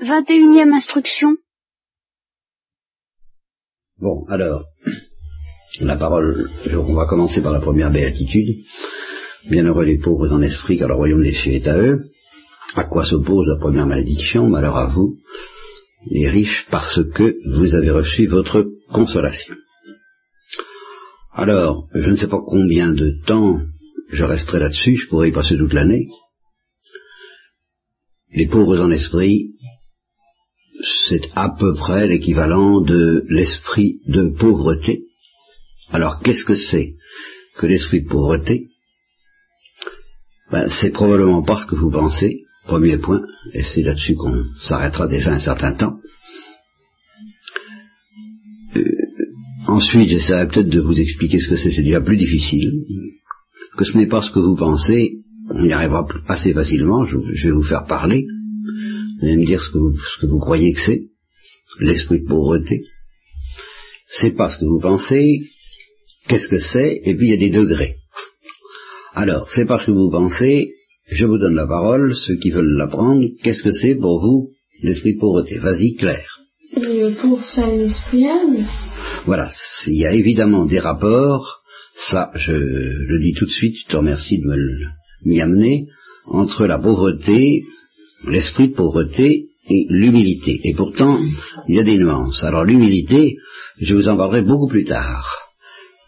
vingt et instruction. Bon, alors, la parole, on va commencer par la première béatitude. Bienheureux les pauvres en esprit, car le royaume des cieux est à eux. À quoi s'oppose la première malédiction? Malheur à vous, les riches, parce que vous avez reçu votre consolation. Alors, je ne sais pas combien de temps je resterai là-dessus, je pourrais y passer toute l'année. Les pauvres en esprit, c'est à peu près l'équivalent de l'esprit de pauvreté. Alors qu'est-ce que c'est que l'esprit de pauvreté? Ben, C'est probablement pas ce que vous pensez, premier point, et c'est là-dessus qu'on s'arrêtera déjà un certain temps. Euh, ensuite, j'essaierai peut-être de vous expliquer ce que c'est, c'est déjà plus difficile, que ce n'est pas ce que vous pensez, on y arrivera assez facilement, je, vais vous faire parler, vous allez me dire ce que vous, ce que vous croyez que c'est, l'esprit de pauvreté. C'est pas ce que vous pensez, qu'est-ce que c'est, et puis il y a des degrés. Alors, c'est pas ce que vous pensez, je vous donne la parole, ceux qui veulent l'apprendre, qu'est-ce que c'est pour vous l'esprit de pauvreté? Vas-y, Claire. Le pauvre, c'est un esprit Voilà, il y a évidemment des rapports, ça je le dis tout de suite, je te remercie de me m'y amener, entre la pauvreté l'esprit de pauvreté et l'humilité. Et pourtant, il y a des nuances. Alors l'humilité, je vous en parlerai beaucoup plus tard.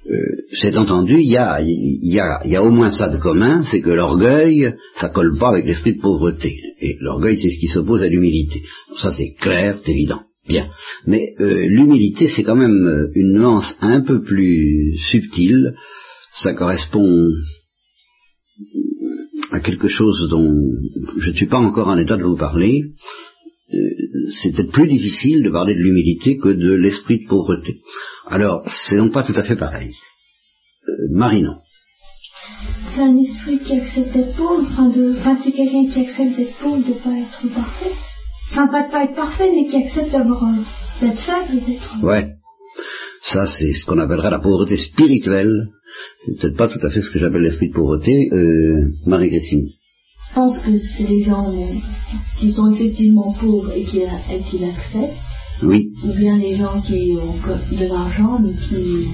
Euh, c'est entendu, il y, a, y a, y a au moins ça de commun, c'est que l'orgueil, ça colle pas avec l'esprit de pauvreté. Et l'orgueil, c'est ce qui s'oppose à l'humilité. Ça, c'est clair, c'est évident. Bien. Mais euh, l'humilité, c'est quand même euh, une nuance un peu plus subtile. Ça correspond à quelque chose dont je ne suis pas encore en état de vous parler, euh, c'est peut-être plus difficile de parler de l'humilité que de l'esprit de pauvreté. Alors, c'est donc pas tout à fait pareil. Euh, Marinon. C'est un esprit qui accepte d'être pauvre, enfin, enfin c'est quelqu'un qui accepte d'être pauvre, de ne pas être parfait. Enfin, pas de pas être parfait, mais qui accepte d'avoir d'être faible et d'être... Ouais. Ça, c'est ce qu'on appellerait la pauvreté spirituelle, c'est peut-être pas tout à fait ce que j'appelle l'esprit de pauvreté, euh, Marie-Christine. Je pense que c'est les gens qui sont effectivement pauvres et qui, l'acceptent. Oui. Ou bien les gens qui ont de l'argent mais qui,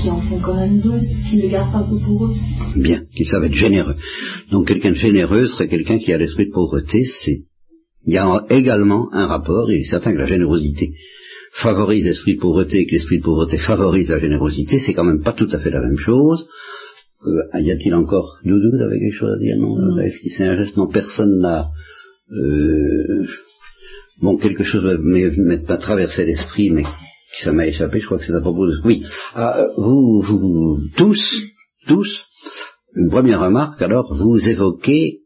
qui en font quand même deux, qui ne gardent pas pour eux. Bien, qui savent être généreux. Donc quelqu'un de généreux serait quelqu'un qui a l'esprit de pauvreté. C'est il y a également un rapport, il est certain que la générosité favorise l'esprit de pauvreté et que l'esprit de pauvreté favorise la générosité, c'est quand même pas tout à fait la même chose. Euh, y a-t-il encore Doudou, vous avez quelque chose à dire? Non, Est-ce qu'il un geste? Non, personne n'a... Euh, bon, quelque chose m'est pas traversé l'esprit, mais qui ça m'a échappé, je crois que c'est à propos de... Oui, ah, euh, vous, vous, tous, tous, une première remarque, alors, vous évoquez,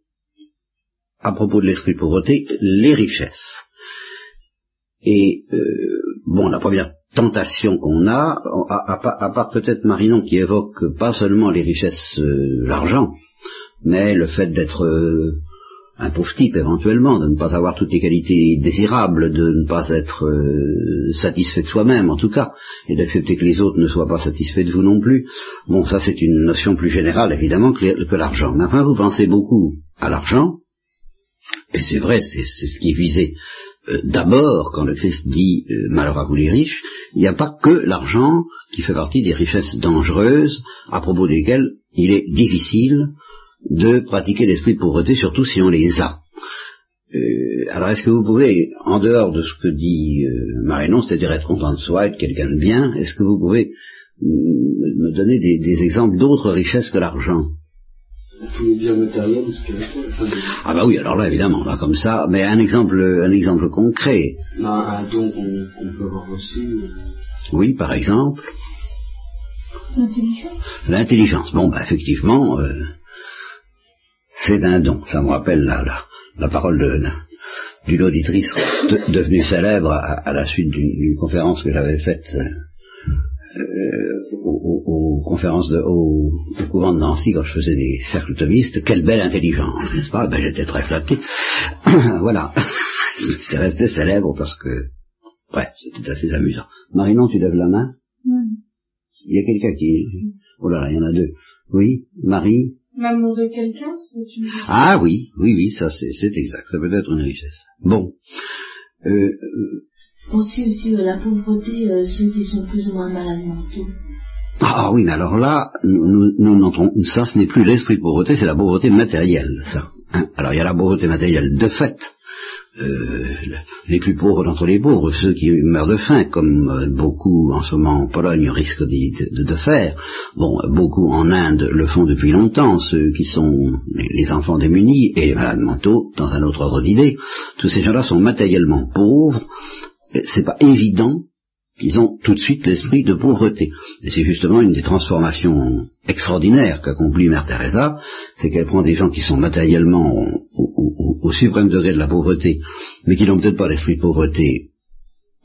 à propos de l'esprit de pauvreté, les richesses. Et euh, bon, la première tentation qu'on a, à, part peut-être Marinon qui évoque pas seulement les richesses, euh, l'argent, mais le fait d'être euh, un pauvre type éventuellement, de ne pas avoir toutes les qualités désirables, de ne pas être euh, satisfait de soi-même en tout cas, et d'accepter que les autres ne soient pas satisfaits de vous non plus. Bon, ça c'est une notion plus générale évidemment que, que l'argent. Mais enfin, vous pensez beaucoup à l'argent, et c'est vrai, c'est ce qui est visé euh, d'abord, quand le Christ dit euh, malheur à vous les riches, il n'y a pas que l'argent qui fait partie des richesses dangereuses à propos desquelles il est difficile de pratiquer l'esprit de pauvreté, surtout si on les a. Euh, alors est-ce que vous pouvez, en dehors de ce que dit euh, Marinon, c'est-à-dire être content de soi, être quelqu'un de bien, est-ce que vous pouvez me donner des exemples d'autres richesses que l'argent? Ah bah oui, alors là évidemment, là comme ça, mais un exemple, un exemple concret. un don qu'on peut avoir reçu. Oui, par exemple. L'intelligence. L'intelligence. Bon, bah effectivement, euh, c'est un don. Ça me rappelle la, la, la parole d'une auditrice devenue célèbre à, la suite d'une conférence que j'avais faite. Euh, euh, aux, conférences de, au, couvent de Nancy quand je faisais des cercles thomistes, quelle belle intelligence, n'est-ce pas? Ben j'étais très flatté. voilà. C'est resté célèbre parce que, ouais, c'était assez amusant. Marinon, tu lèves la main? Il y a quelqu'un qui... Oh là là, il y en a deux. Oui, Marie? L'amour de quelqu'un, c'est une... Ah oui, oui, oui, ça c'est c'est exact, ça peut être une richesse. Bon. Euh, euh, Pensez aussi à la pauvreté, euh, ceux qui sont plus ou moins malades mentaux. ah oui, mais alors là, nous, n'entrons- ça ce n'est plus l'esprit de pauvreté, c'est la pauvreté matérielle, ça. hein. alors il y a la pauvreté matérielle de fait. Euh, les plus pauvres d'entre les pauvres, ceux qui meurent de faim, comme euh, beaucoup en ce moment en Pologne risquent de, de faire. Bon, beaucoup en Inde le font depuis longtemps, ceux qui sont les enfants démunis et les malades mentaux, dans un autre ordre d'idée. Tous ces gens-là sont matériellement pauvres. C'est pas évident qu'ils ont tout de suite l'esprit de pauvreté. Et c'est justement une des transformations extraordinaires qu'accomplit Mère Teresa, c'est qu'elle prend des gens qui sont matériellement au, suprême degré de la pauvreté, mais qui n'ont peut-être pas l'esprit de pauvreté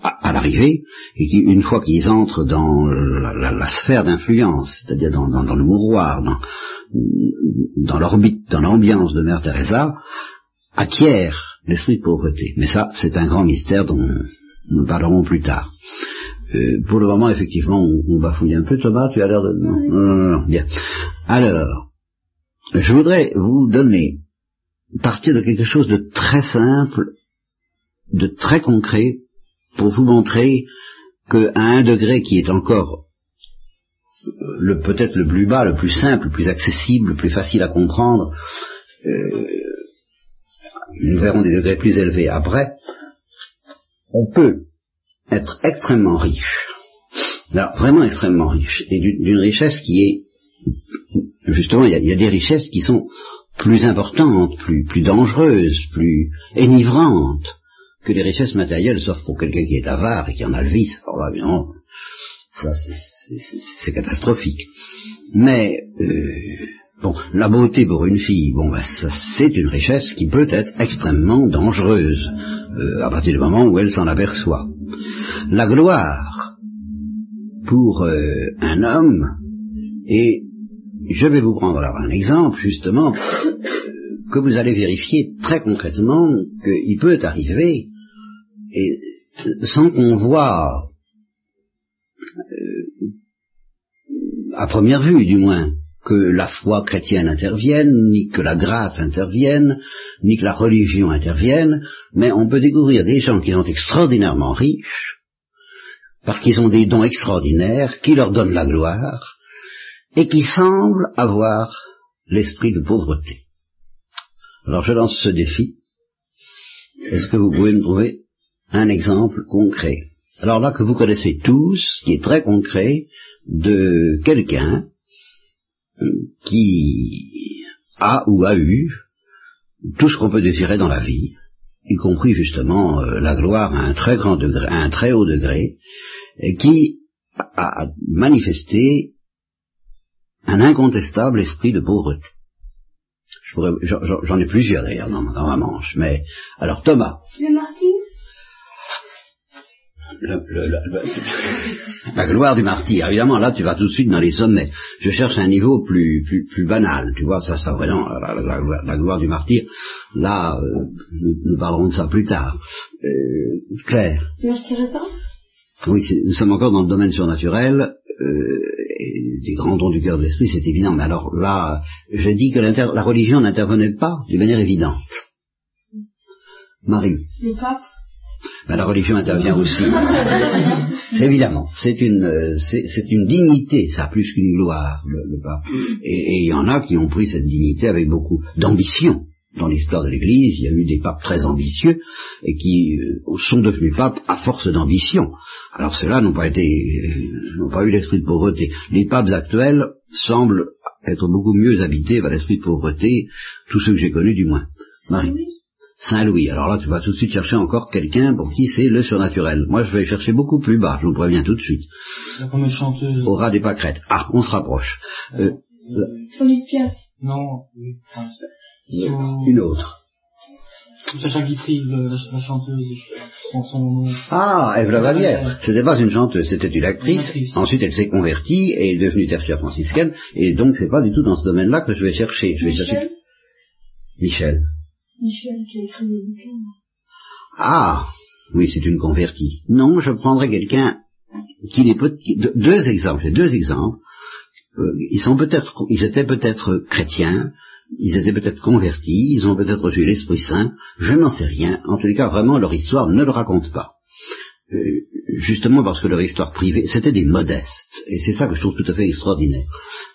à, l'arrivée, et qui, une fois qu'ils entrent dans la, sphère d'influence, c'est-à-dire dans le mouroir, dans, dans l'orbite, dans l'ambiance de Mère Teresa, acquièrent l'esprit de pauvreté. Mais ça, c'est un grand mystère dont nous parlerons plus tard. Euh, pour le moment, effectivement, on, on bafouille un peu. Thomas, tu as l'air de... Non, non, non, non, bien. Alors, je voudrais vous donner, partir de quelque chose de très simple, de très concret, pour vous montrer qu'à un degré qui est encore euh, le peut-être le plus bas, le plus simple, le plus accessible, le plus facile à comprendre, euh, nous verrons des degrés plus élevés après, on peut être extrêmement riche, alors vraiment extrêmement riche, et d'une richesse qui est, justement, il y, a, des richesses qui sont plus importantes, plus, dangereuses, plus énivrantes que les richesses matérielles, sauf pour quelqu'un qui est avare et qui en a le vice. Alors là, ça c'est catastrophique. Mais euh, bon, la beauté pour une fille, bon, ben, ça c'est une richesse qui peut être extrêmement dangereuse euh, à partir du moment où elle s'en aperçoit. La gloire pour euh, un homme, et je vais vous prendre alors un exemple justement euh, que vous allez vérifier très concrètement qu'il peut arriver, et sans qu'on voit à première vue du moins, que la foi chrétienne intervienne, ni que la grâce intervienne, ni que la religion intervienne, mais on peut découvrir des gens qui sont extraordinairement riches, parce qu'ils ont des dons extraordinaires, qui leur donnent la gloire, et qui semblent avoir l'esprit de pauvreté. Alors je lance ce défi. Est-ce que vous pouvez me trouver un exemple concret? Alors là que vous connaissez tous, qui est très concret, de quelqu'un qui a ou a eu tout ce qu'on peut désirer dans la vie, y compris justement euh, la gloire à un très grand degré, à un très haut degré, et qui a manifesté un incontestable esprit de pauvreté. J'en ai plusieurs d'ailleurs dans, ma manche, mais alors Thomas, le- le- le- le- la gloire du martyr. Évidemment, là, tu vas tout de suite dans les sommets. Je cherche un niveau plus, plus, plus banal. Tu vois, ça, ça vraiment, la, la- la gloire- du martyr. Là, euh, nous, nous parlerons de ça plus tard. Euh, Claire. Oui, nous sommes encore dans le domaine surnaturel. euh, et des grands dons du cœur de l'esprit, c'est évident. Mais alors là, je dis que la religion n'intervenait pas d'une manière évidente. Marie. Le pape? Ben, la religion intervient aussi. Évidemment, c'est une, euh, c'est une dignité, ça plus qu'une gloire, le, pape. Et et il y en a qui ont pris cette dignité avec beaucoup d'ambition. Dans l'histoire de l'Église, il y a eu des papes très ambitieux et qui euh, sont devenus papes à force d'ambition. Alors ceux-là n'ont pas été, euh, n'ont pas eu l'esprit de pauvreté. Les papes actuels semblent être beaucoup mieux habités par l'esprit de pauvreté, tous ceux que j'ai connus du moins. Marie. Oui. Saint-Louis. Alors là, tu vas tout de suite chercher encore quelqu'un pour qui c'est le surnaturel. Moi, je vais chercher beaucoup plus bas, je vous préviens tout de suite. La première chanteuse. Au ras des pâquerettes. Ah, on se rapproche. Euh, Euh, non, oui. enfin, c'est- une autre. Sacha Guitry, le- la, la chanteuse, je prends son nom. Ah, Ève Lavalière. C'était pas une chanteuse, c'était une actrice. Une actrice. Ensuite, elle s'est convertie et est devenue tertiaire franciscaine. Et donc, c'est pas du tout dans ce domaine-là que je vais chercher. Je vais chercher Michel Ah, oui, c'est une convertie. Non, je prendrais quelqu'un qui n'est pas... Deux exemples, deux exemples euh, ils sont peut-être, ils étaient peut-être chrétiens, ils étaient peut-être convertis, ils ont peut-être reçu l'Esprit Saint, je n'en sais rien. En tous les cas, vraiment, leur histoire ne le raconte pas. Euh, justement parce que leur histoire privée, c'était des modestes. Et c'est ça que je trouve tout à fait extraordinaire.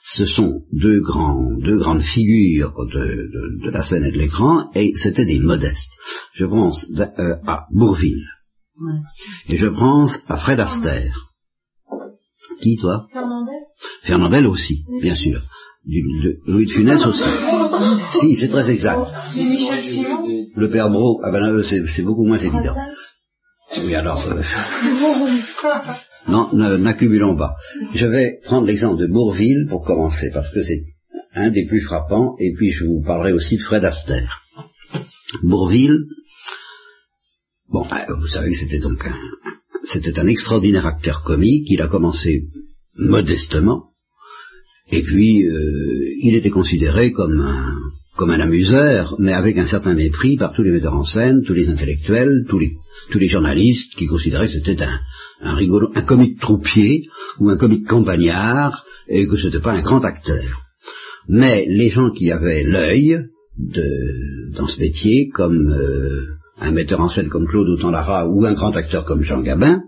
Ce sont deux, grands, deux grandes figures de, de, la scène et de l'écran, et c'était des modestes. Je pense euh, à Bourville. Et je pense à Fred Astaire. Qui, toi? Fernandel. Fernandel aussi, bien sûr. Du, de, Louis de Funès aussi. si, c'est très exact. Le père Bro, ah ben c'est beaucoup moins évident. Oui, alors, euh, non, n'accumulons pas. Je vais prendre l'exemple de Bourville pour commencer, parce que c'est un des plus frappants, et puis je vous parlerai aussi de Fred Astaire. Bourville, bon, euh, vous savez que c'était donc un, c'était un extraordinaire acteur comique, il a commencé modestement, et puis euh, il était considéré comme un, comme un amuseur, mais avec un certain mépris par tous les metteurs en scène, tous les intellectuels, tous les, tous les journalistes qui considéraient que c'était un, un rigolo, un comique troupier ou un comique campagnard et que c'était pas un grand acteur. Mais les gens qui avaient l'œil dans ce métier, comme euh, un metteur en scène comme Claude Autant-Lara ou un grand acteur comme Jean Gabin,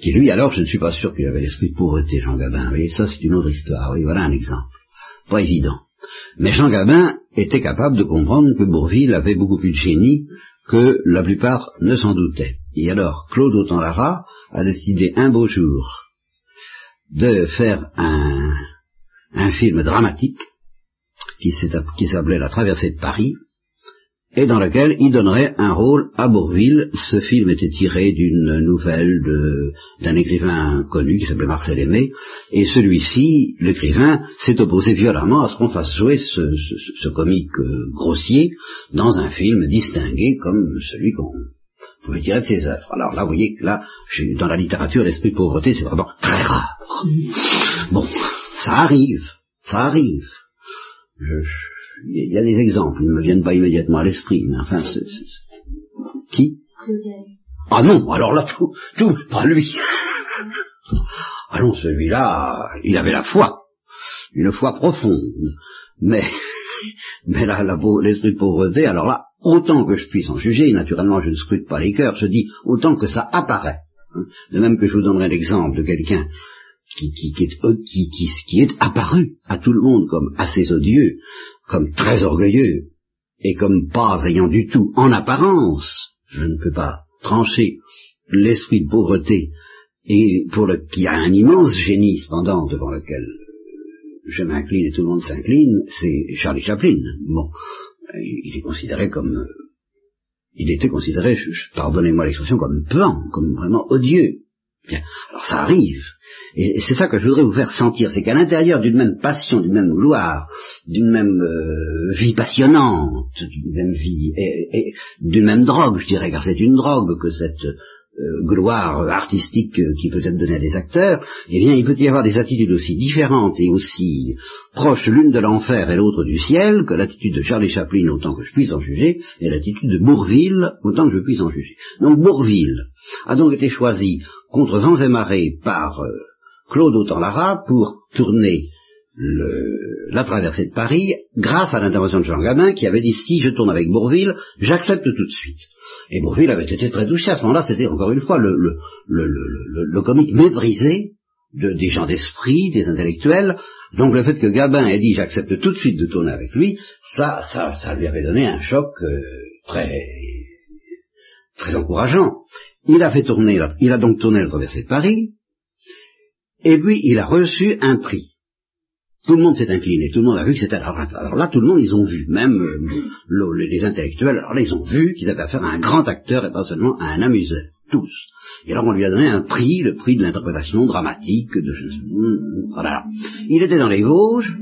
qui lui alors je ne suis pas sûr qu'il avait l'esprit de pauvreté, Jean Gabin. Oui, ça c'est une autre histoire. Oui, voilà un exemple. Pas évident. Mais Jean Gabin était capable de comprendre que Bourville avait beaucoup plus de génie que la plupart ne s'en doutaient. Et alors, Claude Autant-Lara a décidé un beau jour de faire un, un film dramatique qui s'appelait La traversée de Paris, et dans lequel il donnerait un rôle à Bourville. Ce film était tiré d'une nouvelle d'un écrivain connu qui s'appelait Marcel Aimé, et celui-ci, l'écrivain, s'est opposé violemment à ce qu'on fasse jouer ce, comique euh, grossier dans un film distingué comme celui qu'on pouvait tirer de ses œuvres. Alors là, vous voyez que là, dans la littérature, l'esprit de pauvreté, c'est vraiment très rare. Bon, ça arrive, ça arrive. je, il y a des exemples, ils ne me viennent pas immédiatement à l'esprit, mais enfin. Qui Ah non, alors là, tout, tout pas lui. ah non, celui-là, il avait la foi, une foi profonde, mais, mais là, l'esprit de pauvreté, alors là, autant que je puisse en juger, naturellement je ne scrute pas les cœurs, je dis autant que ça apparaît. De même que je vous donnerai l'exemple de quelqu'un qui, qui, qui, est, qui, qui, est apparu à tout le monde comme assez odieux, comme très orgueilleux, et comme pas ayant du tout, en apparence, je ne peux pas trancher l'esprit de pauvreté, et pour le, qui a un immense génie cependant devant lequel je m'incline et tout le monde s'incline, c'est Charlie Chaplin. Bon, il est considéré comme, il était considéré, pardonnez-moi l'expression, comme puant, comme vraiment odieux. Bien, alors ça arrive. Et c'est ça que je voudrais vous faire sentir, c'est qu'à l'intérieur d'une même passion, d'une même gloire, d'une même euh, vie passionnante, d'une même vie, et, d'une même drogue, je dirais, car c'est une drogue que cette euh, gloire artistique qui peut être donnée à des acteurs, eh bien, il peut y avoir des attitudes aussi différentes et aussi proches l'une de l'enfer et l'autre du ciel que l'attitude de Charlie Chaplin, autant que je puisse en juger, et l'attitude de Bourville, autant que je puisse en juger. Donc Bourville a donc été choisi contre vents et marées par euh, Claude Autant-Lara pour tourner la traversée de Paris grâce à l'intervention de Jean Gabin qui avait dit si je tourne avec Bourville, j'accepte tout de suite. Et Bourville avait été très touché à ce moment-là, c'était encore une fois le, le, le, le comique méprisé de, des gens d'esprit, des intellectuels. Donc le fait que Gabin ait dit j'accepte tout de suite de tourner avec lui, ça, ça, ça lui avait donné un choc euh, très, très encourageant. Il a fait tourner, il a donc tourné la traversée de Paris, et puis il a reçu un prix. Tout le monde s'est incliné, tout le monde a vu que c'était... Alors, alors, là, tout le monde, ils ont vu, même euh, les intellectuels, alors là, ils ont vu qu'ils avaient affaire à un grand acteur et pas seulement à un amuseur, tous. Et alors on lui a donné un prix, le prix de l'interprétation dramatique de... Voilà. Il était dans les Vosges,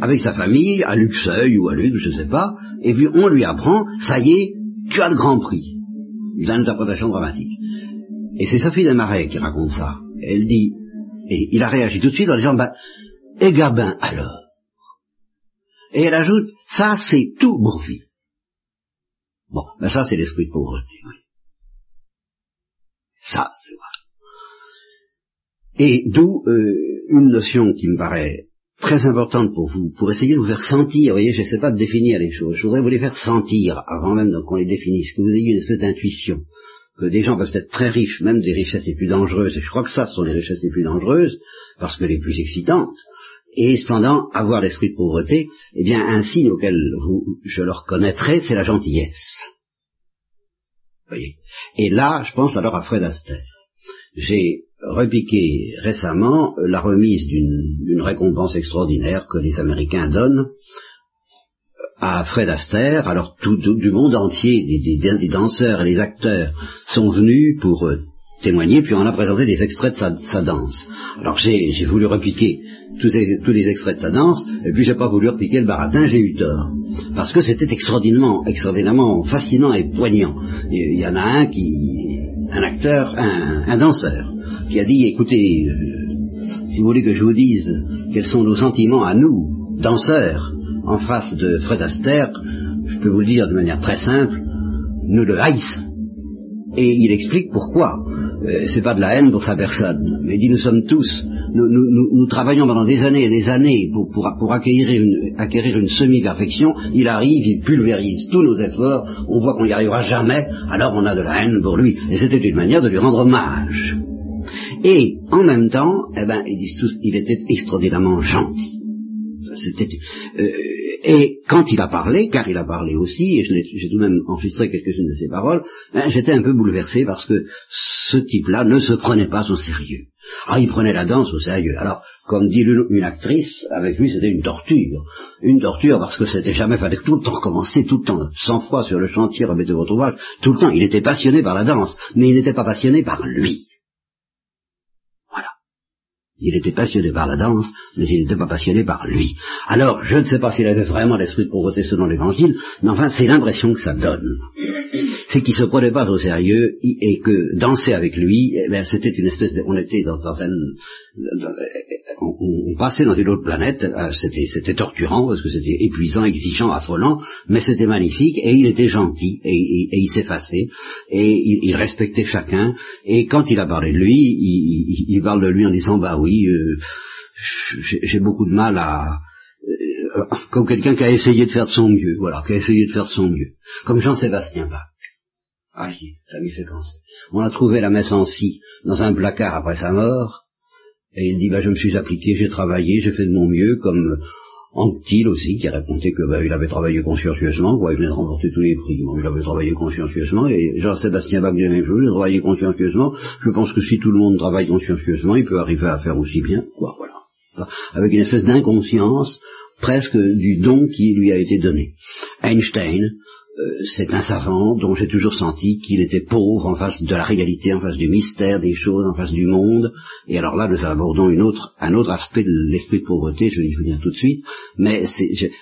avec sa famille, à Luxeuil ou à Luc, je ne sais pas, et puis on lui apprend, ça y est, tu as le grand prix de l'interprétation dramatique. Et c'est Sophie Desmarais qui raconte ça. Elle dit, et il a réagi tout de suite en disant, ben, et Gabin alors? Et elle ajoute, ça c'est tout Bourville. Bon, ben ça c'est l'esprit de pauvreté, oui. Ça, c'est vrai. Et d'où euh, une notion qui me paraît très importante pour vous, pour essayer de vous faire sentir, vous voyez, je ne sais pas de définir les choses, je voudrais vous les faire sentir avant même qu'on les définisse, que vous ayez une espèce d'intuition, que des gens peuvent être très riches, même des richesses les plus dangereuses, et je crois que ça sont les richesses les plus dangereuses, parce que les plus excitantes, et cependant avoir l'esprit de pauvreté, eh bien un signe auquel vous, je le reconnaîtrai, c'est la gentillesse. Voyez. Et là, je pense alors à Fred Astaire. J'ai repiqué récemment la remise d'une récompense extraordinaire que les Américains donnent à Fred Astaire. Alors tout, du monde entier, des, danseurs et des acteurs sont venus pour euh, témoigner, puis on a présenté des extraits de sa, danse. Alors j'ai voulu repiquer tous, les extraits de sa danse, et puis j'ai pas voulu repiquer le baratin, j'ai eu tort. Parce que c'était extraordinairement, extraordinairement fascinant et poignant. Il y en a un qui, un acteur, un danseur, qui a dit, écoutez, euh, si vous voulez que je vous dise quels sont nos sentiments à nous, danseurs, en face de Fred Astaire, je peux vous le dire de manière très simple, nous le haïssons. Et il explique pourquoi. Euh, c'est pas de la haine pour sa personne, mais il dit nous sommes tous, nous, travaillons pendant des années et des années pour, pour, acquérir une, acquérir une semi-perfection, il arrive, il pulvérise tous nos efforts, on voit qu'on n'y arrivera jamais, alors on a de la haine pour lui. Et c'était une manière de lui rendre hommage. Et en même temps, eh ben, ils disent tous, il était extraordinairement gentil. C'était, euh, et quand il a parlé, car il a parlé aussi, et j'ai tout de même enregistré quelques-unes de ses paroles, ben, j'étais un peu bouleversé parce que ce type-là ne se prenait pas au sérieux. Ah, il prenait la danse au sérieux. Alors, comme dit une, actrice, avec lui c'était une torture. Une torture parce que c'était jamais, fallait tout le temps recommencer, tout le temps, cent fois sur le chantier, remettez votre ouvrage, tout le temps. Il était passionné par la danse, mais il n'était pas passionné par lui. Il était passionné par la danse, mais il n'était pas passionné par lui. Alors, je ne sais pas s'il avait vraiment l'esprit de pauvreté selon l'évangile, mais enfin, c'est l'impression que ça donne. C'est qu'il se prenait pas au sérieux et que danser avec lui, eh ben, c'était une espèce de, on était dans, dans on, passait dans une autre planète, euh, c'était, torturant parce que c'était épuisant, exigeant, affolant, mais c'était magnifique et il était gentil et, il s'effaçait et il, respectait chacun et quand il a parlé de lui, il, il parle de lui en disant bah oui euh, j'ai beaucoup de mal à euh, comme quelqu'un qui a essayé de faire de son mieux, voilà, qui a essayé de faire de son mieux, comme Jean-Sébastien Bach. Ah, ça m'y fait penser. On a trouvé la messe en si dans un placard après sa mort, et il dit, bah, je me suis appliqué, j'ai travaillé, j'ai fait de mon mieux, comme Anctil aussi, qui a raconté que bah, il avait travaillé consciencieusement, quoi, il venait de remporter tous les prix. Bon, il avait travaillé consciencieusement, et Jean-Sébastien Bach dit même chose, il a travaillé consciencieusement. Je pense que si tout le monde travaille consciencieusement, il peut arriver à faire aussi bien, quoi, voilà. Avec une espèce d'inconscience, presque du don qui lui a été donné. Einstein, c'est un savant dont j'ai toujours senti qu'il était pauvre en face de la réalité, en face du mystère des choses, en face du monde. Et alors là, nous abordons un autre aspect de l'esprit de pauvreté, je vais y venir tout de suite. Mais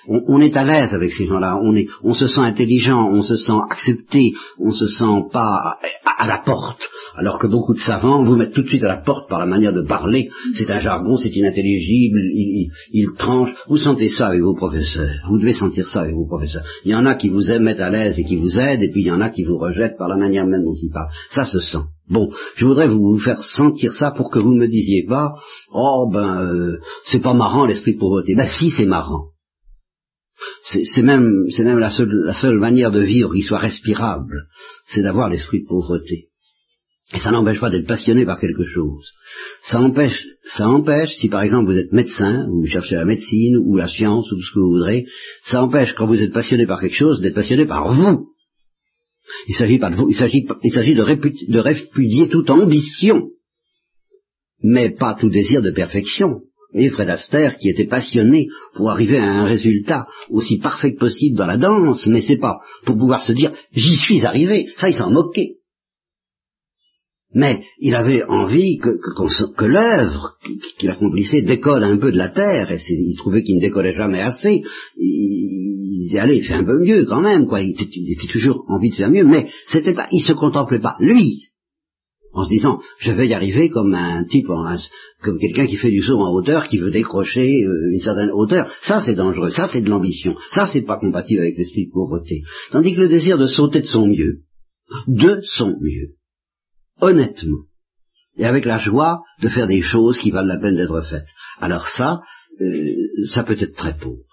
on, est à l'aise avec ces gens-là, on, on se sent intelligent, on se sent accepté, on se sent pas à, la porte. Alors que beaucoup de savants vous mettent tout de suite à la porte par la manière de parler. C'est un jargon, c'est inintelligible, il, il, tranche. Vous sentez ça avec vos professeurs. Vous devez sentir ça avec vos professeurs. Il y en a qui vous aiment à l'aise et qui vous aident, et puis il y en a qui vous rejettent par la manière même dont ils parlent. Ça se sent. Bon, je voudrais vous, faire sentir ça pour que vous ne me disiez pas, oh ben, euh, c'est pas marrant l'esprit de pauvreté. Ben si, c'est marrant. C'est même, même la seule, la seule manière de vivre qui soit respirable, c'est d'avoir l'esprit de pauvreté. Et ça n'empêche pas d'être passionné par quelque chose. Ça empêche, ça empêche, si par exemple vous êtes médecin, ou vous cherchez la médecine, ou la science, ou tout ce que vous voudrez, ça empêche quand vous êtes passionné par quelque chose d'être passionné par vous. Il s'agit pas de vous, il s'agit, de répudier toute ambition, mais pas tout désir de perfection. Et Fred Astaire, qui était passionné pour arriver à un résultat aussi parfait que possible dans la danse, mais c'est pas pour pouvoir se dire j'y suis arrivé, ça il s'en moquait. Mais il avait envie que, l'œuvre qu'il accomplissait décolle un peu de la terre, et il trouvait qu'il ne décollait jamais assez. Il, disait, allez, il un peu mieux quand même, quoi. Il était, toujours envie de faire mieux, mais c'était pas, il se contemplait pas, lui, en se disant, je vais y arriver comme un type, comme quelqu'un qui fait du saut en hauteur, qui veut décrocher euh, une certaine hauteur. Ça, c'est dangereux, ça, c'est de l'ambition, ça, c'est pas compatible avec l'esprit de pauvreté. Tandis que le désir de sauter de son mieux, de son mieux, honnêtement, et avec la joie de faire des choses qui valent la peine d'être faites. Alors ça, euh, ça peut être très pauvre.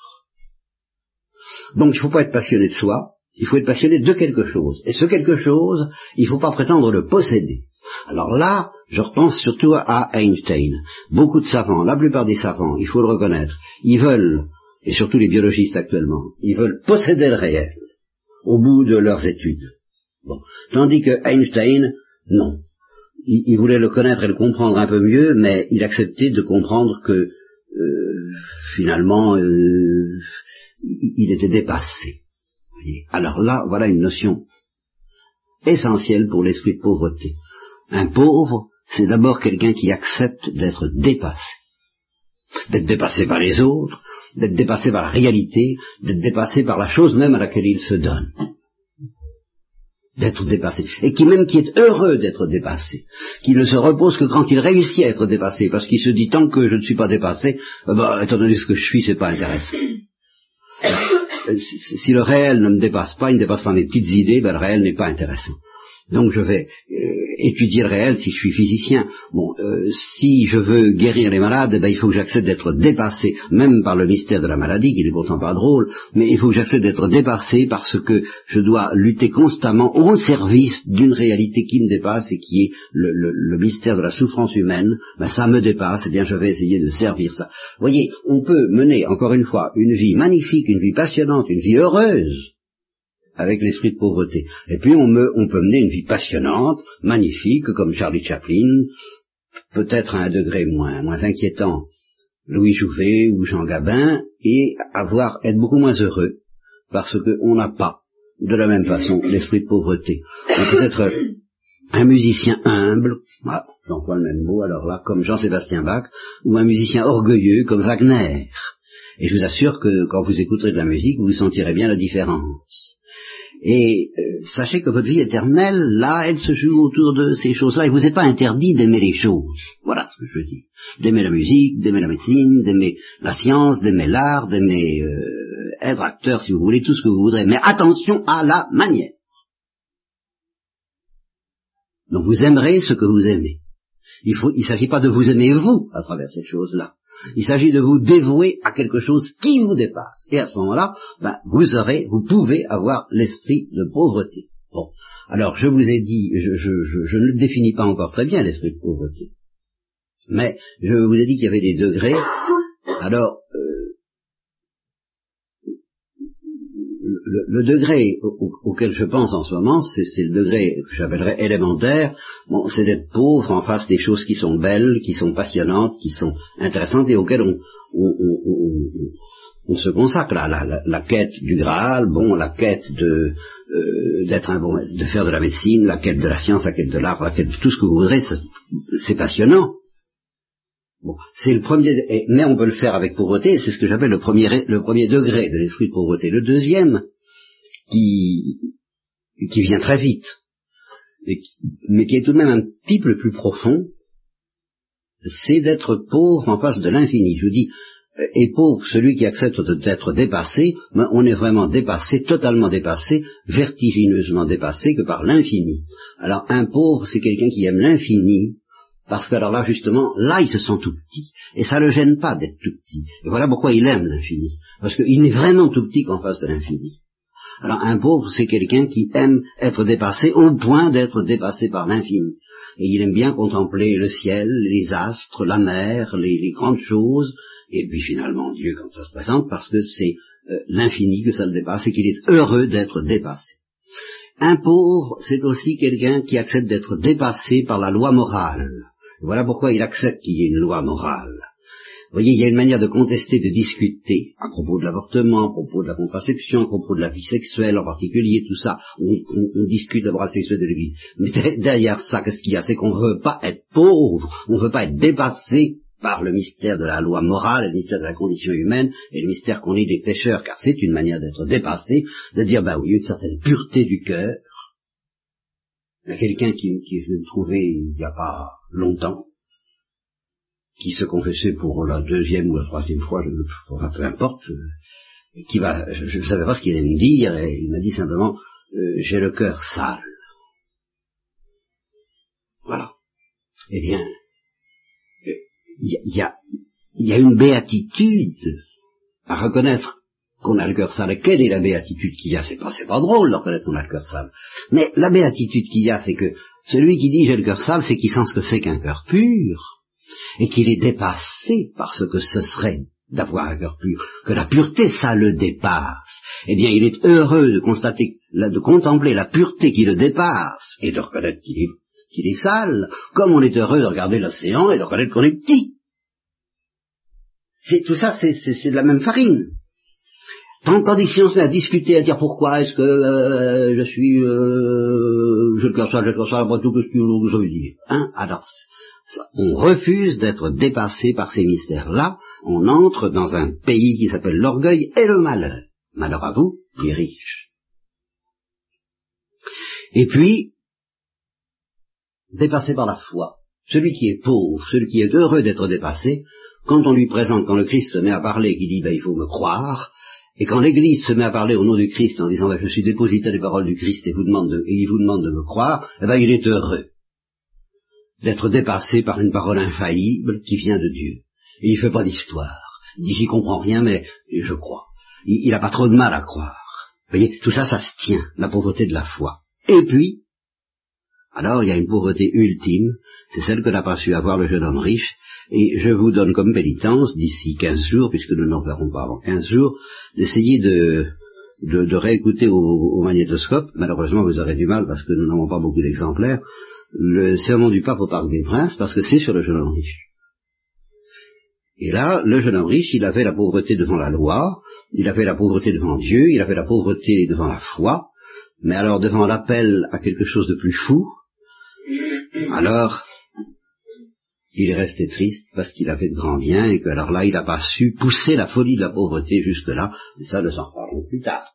Donc il ne faut pas être passionné de soi, il faut être passionné de quelque chose. Et ce quelque chose, il ne faut pas prétendre le posséder. Alors là, je repense surtout à Einstein. Beaucoup de savants, la plupart des savants, il faut le reconnaître, ils veulent, et surtout les biologistes actuellement, ils veulent posséder le réel au bout de leurs études. Bon. Tandis que Einstein, non. Il, voulait le connaître et le comprendre un peu mieux, mais il acceptait de comprendre que euh, finalement euh, il était dépassé. Alors là, voilà une notion essentielle pour l'esprit de pauvreté. Un pauvre, c'est d'abord quelqu'un qui accepte d'être dépassé. D'être dépassé par les autres, d'être dépassé par la réalité, d'être dépassé par la chose même à laquelle il se donne. D'être dépassé. Et qui même qui est heureux d'être dépassé. Qui ne se repose que quand il réussit à être dépassé. Parce qu'il se dit tant que je ne suis pas dépassé, ben, étant donné ce que je suis, c'est pas intéressant. si le réel ne me dépasse pas, il ne dépasse pas mes petites idées, ben le réel n'est pas intéressant. Donc je vais euh, étudier le réel si je suis physicien. Bon, euh, si je veux guérir les malades, ben, il faut que j'accepte d'être dépassé, même par le mystère de la maladie, qui n'est pourtant pas drôle, mais il faut que j'accepte d'être dépassé parce que je dois lutter constamment au service d'une réalité qui me dépasse et qui est le, mystère de la souffrance humaine. Ben, ça me dépasse, et eh bien je vais essayer de servir ça. Vous voyez, on peut mener, encore une fois, une vie magnifique, une vie passionnante, une vie heureuse, avec l'esprit de pauvreté. Et puis on, on peut mener une vie passionnante, magnifique, comme Charlie Chaplin, peut-être à un degré moins, moins inquiétant, Louis Jouvet ou Jean Gabin, et avoir, être beaucoup moins heureux, parce qu'on n'a pas, de la même façon, l'esprit de pauvreté. On peut être un musicien humble, ah, j'emploie le même mot alors là, comme Jean-Sébastien Bach, ou un musicien orgueilleux comme Wagner. Et je vous assure que quand vous écouterez de la musique, vous sentirez bien la différence. Et euh, sachez que votre vie éternelle, là, elle se joue autour de ces choses-là. Il vous est pas interdit d'aimer les choses. Voilà ce que je dire. D'aimer la musique, d'aimer la médecine, d'aimer la science, d'aimer l'art, d'aimer euh, être acteur, si vous voulez, tout ce que vous voudrez. Mais attention à la manière. Donc vous aimerez ce que vous aimez. Il ne s'agit pas de vous aimer vous à travers ces choses-là. Il s'agit de vous dévouer à quelque chose qui vous dépasse. Et à ce moment-là, ben, vous aurez, vous pouvez avoir l'esprit de pauvreté. Bon. Alors, je vous ai dit, je, je, ne le définis pas encore très bien, l'esprit de pauvreté. Mais je vous ai dit qu'il y avait des degrés. Alors, le, degré auquel je pense en ce moment, c'est le degré que j'appellerais élémentaire, bon, c'est d'être pauvre en face des choses qui sont belles, qui sont passionnantes, qui sont intéressantes et auxquelles on, on, se consacre. La, la, la, quête du Graal, bon, la quête de euh, d'être un bon, de faire de la médecine, la quête de la science, la quête de l'art, la quête de tout ce que vous voudrez, c'est passionnant. Bon, c'est le premier, mais on peut le faire avec pauvreté, c'est ce que j'appelle le premier, le premier degré de l'esprit de pauvreté. Le deuxième, qui, vient très vite, mais qui est tout de même un type le plus profond, c'est d'être pauvre en face de l'infini. Je vous dis, et pauvre celui qui accepte d'être dépassé, ben on est vraiment dépassé, totalement dépassé, vertigineusement dépassé que par l'infini. Alors un pauvre, c'est quelqu'un qui aime l'infini, parce que alors là, justement, là, il se sent tout petit. Et ça ne le gêne pas d'être tout petit. Et voilà pourquoi il aime l'infini. Parce qu'il n'est vraiment tout petit qu'en face de l'infini. Alors un pauvre, c'est quelqu'un qui aime être dépassé au point d'être dépassé par l'infini. Et il aime bien contempler le ciel, les astres, la mer, les, grandes choses, et puis finalement Dieu quand ça se présente, parce que c'est euh, l'infini que ça le dépasse et qu'il est heureux d'être dépassé. Un pauvre, c'est aussi quelqu'un qui accepte d'être dépassé par la loi morale. Voilà pourquoi il accepte qu'il y ait une loi morale. Vous voyez, il y a une manière de contester, de discuter à propos de l'avortement, à propos de la contraception, à propos de la vie sexuelle en particulier, tout ça. On, discute de la sexuelle de l'Église. Mais derrière ça, qu'est-ce qu'il y a? C'est qu'on ne veut pas être pauvre, on ne veut pas être dépassé par le mystère de la loi morale, le mystère de la condition humaine, et le mystère qu'on est des pécheurs, car c'est une manière d'être dépassé, de dire, bah oui, une certaine pureté du cœur. Il y a quelqu'un qui, qui je trouvais il n'y a pas longtemps, qui se confessait pour la deuxième ou la troisième fois, je, peu importe, euh, qui va, je ne savais pas ce qu'il allait me dire, et il m'a dit simplement, euh, j'ai le cœur sale. Voilà. eh bien, il y, a, y a une béatitude à reconnaître qu'on a le cœur sale. Quelle est la béatitude qu'il y a? C'est pas, c'est pas drôle de reconnaître qu'on a le cœur sale. Mais la béatitude qu'il y a, c'est que celui qui dit j'ai le cœur sale, c'est qu'il sent ce que c'est qu'un cœur pur, et qu'il est dépassé par ce que ce serait d'avoir un cœur pur, que la pureté, ça le dépasse. Eh bien, il est heureux de constater, de contempler la pureté qui le dépasse, et de reconnaître qu'il est, sale, comme on est heureux de regarder l'océan et de reconnaître qu'on est petit. C'est, tout ça, c'est, de la même farine. Tandis si on se met à discuter, à dire pourquoi est-ce que euh, je suis, euh, je le cœur sale, je le cœur sale, tout, qu'est-ce que vous avez dit Hein Alors, on refuse d'être dépassé par ces mystères-là, on entre dans un pays qui s'appelle l'orgueil et le malheur. Malheur à vous, les riches. Et puis, dépassé par la foi. Celui qui est pauvre, celui qui est heureux d'être dépassé, quand on lui présente, quand le Christ se met à parler, qui dit, ben, il faut me croire, et quand l'Église se met à parler au nom du Christ en disant, ben, je suis dépositaire des paroles du Christ et, et il vous demande de me croire, eh ben, il est heureux d'être dépassé par une parole infaillible qui vient de Dieu. Il ne fait pas d'histoire. Il dit, j'y comprends rien, mais je crois. Il n'a pas trop de mal à croire. Vous voyez, tout ça, ça se tient, la pauvreté de la foi. Et puis, alors il y a une pauvreté ultime, c'est celle que n'a pas su avoir le jeune homme riche, et je vous donne comme pénitence, d'ici quinze jours, puisque nous n'en verrons pas avant quinze jours, d'essayer de, de, réécouter au, magnétoscope. Malheureusement, vous aurez du mal parce que nous n'avons pas beaucoup d'exemplaires. Le serment du pape au Parc des Princes, parce que c'est sur le jeune homme riche. Et là, le jeune homme riche, il avait la pauvreté devant la loi, il avait la pauvreté devant Dieu, il avait la pauvreté devant la foi, mais alors devant l'appel à quelque chose de plus fou, alors il est resté triste parce qu'il avait de grands biens et que alors là, il n'a pas su pousser la folie de la pauvreté jusque-là, et ça, nous en reparlons plus tard.